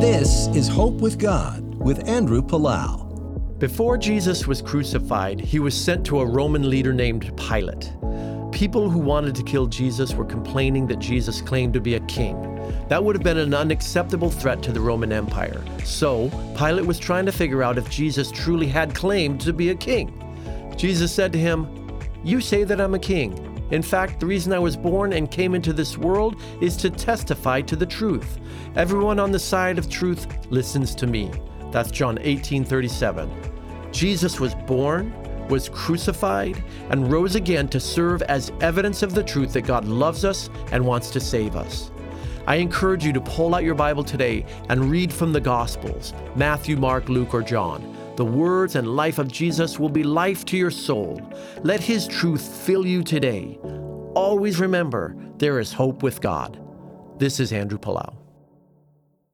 This is Hope with God with Andrew Palau. Before Jesus was crucified, he was sent to a Roman leader named Pilate. People who wanted to kill Jesus were complaining that Jesus claimed to be a king. That would have been an unacceptable threat to the Roman Empire. So, Pilate was trying to figure out if Jesus truly had claimed to be a king. Jesus said to him, You say that I'm a king. In fact, the reason I was born and came into this world is to testify to the truth. Everyone on the side of truth listens to me. That's John 18:37. Jesus was born, was crucified, and rose again to serve as evidence of the truth that God loves us and wants to save us. I encourage you to pull out your Bible today and read from the Gospels Matthew, Mark, Luke, or John. The words and life of Jesus will be life to your soul. Let His truth fill you today. Always remember there is hope with God. This is Andrew Palau.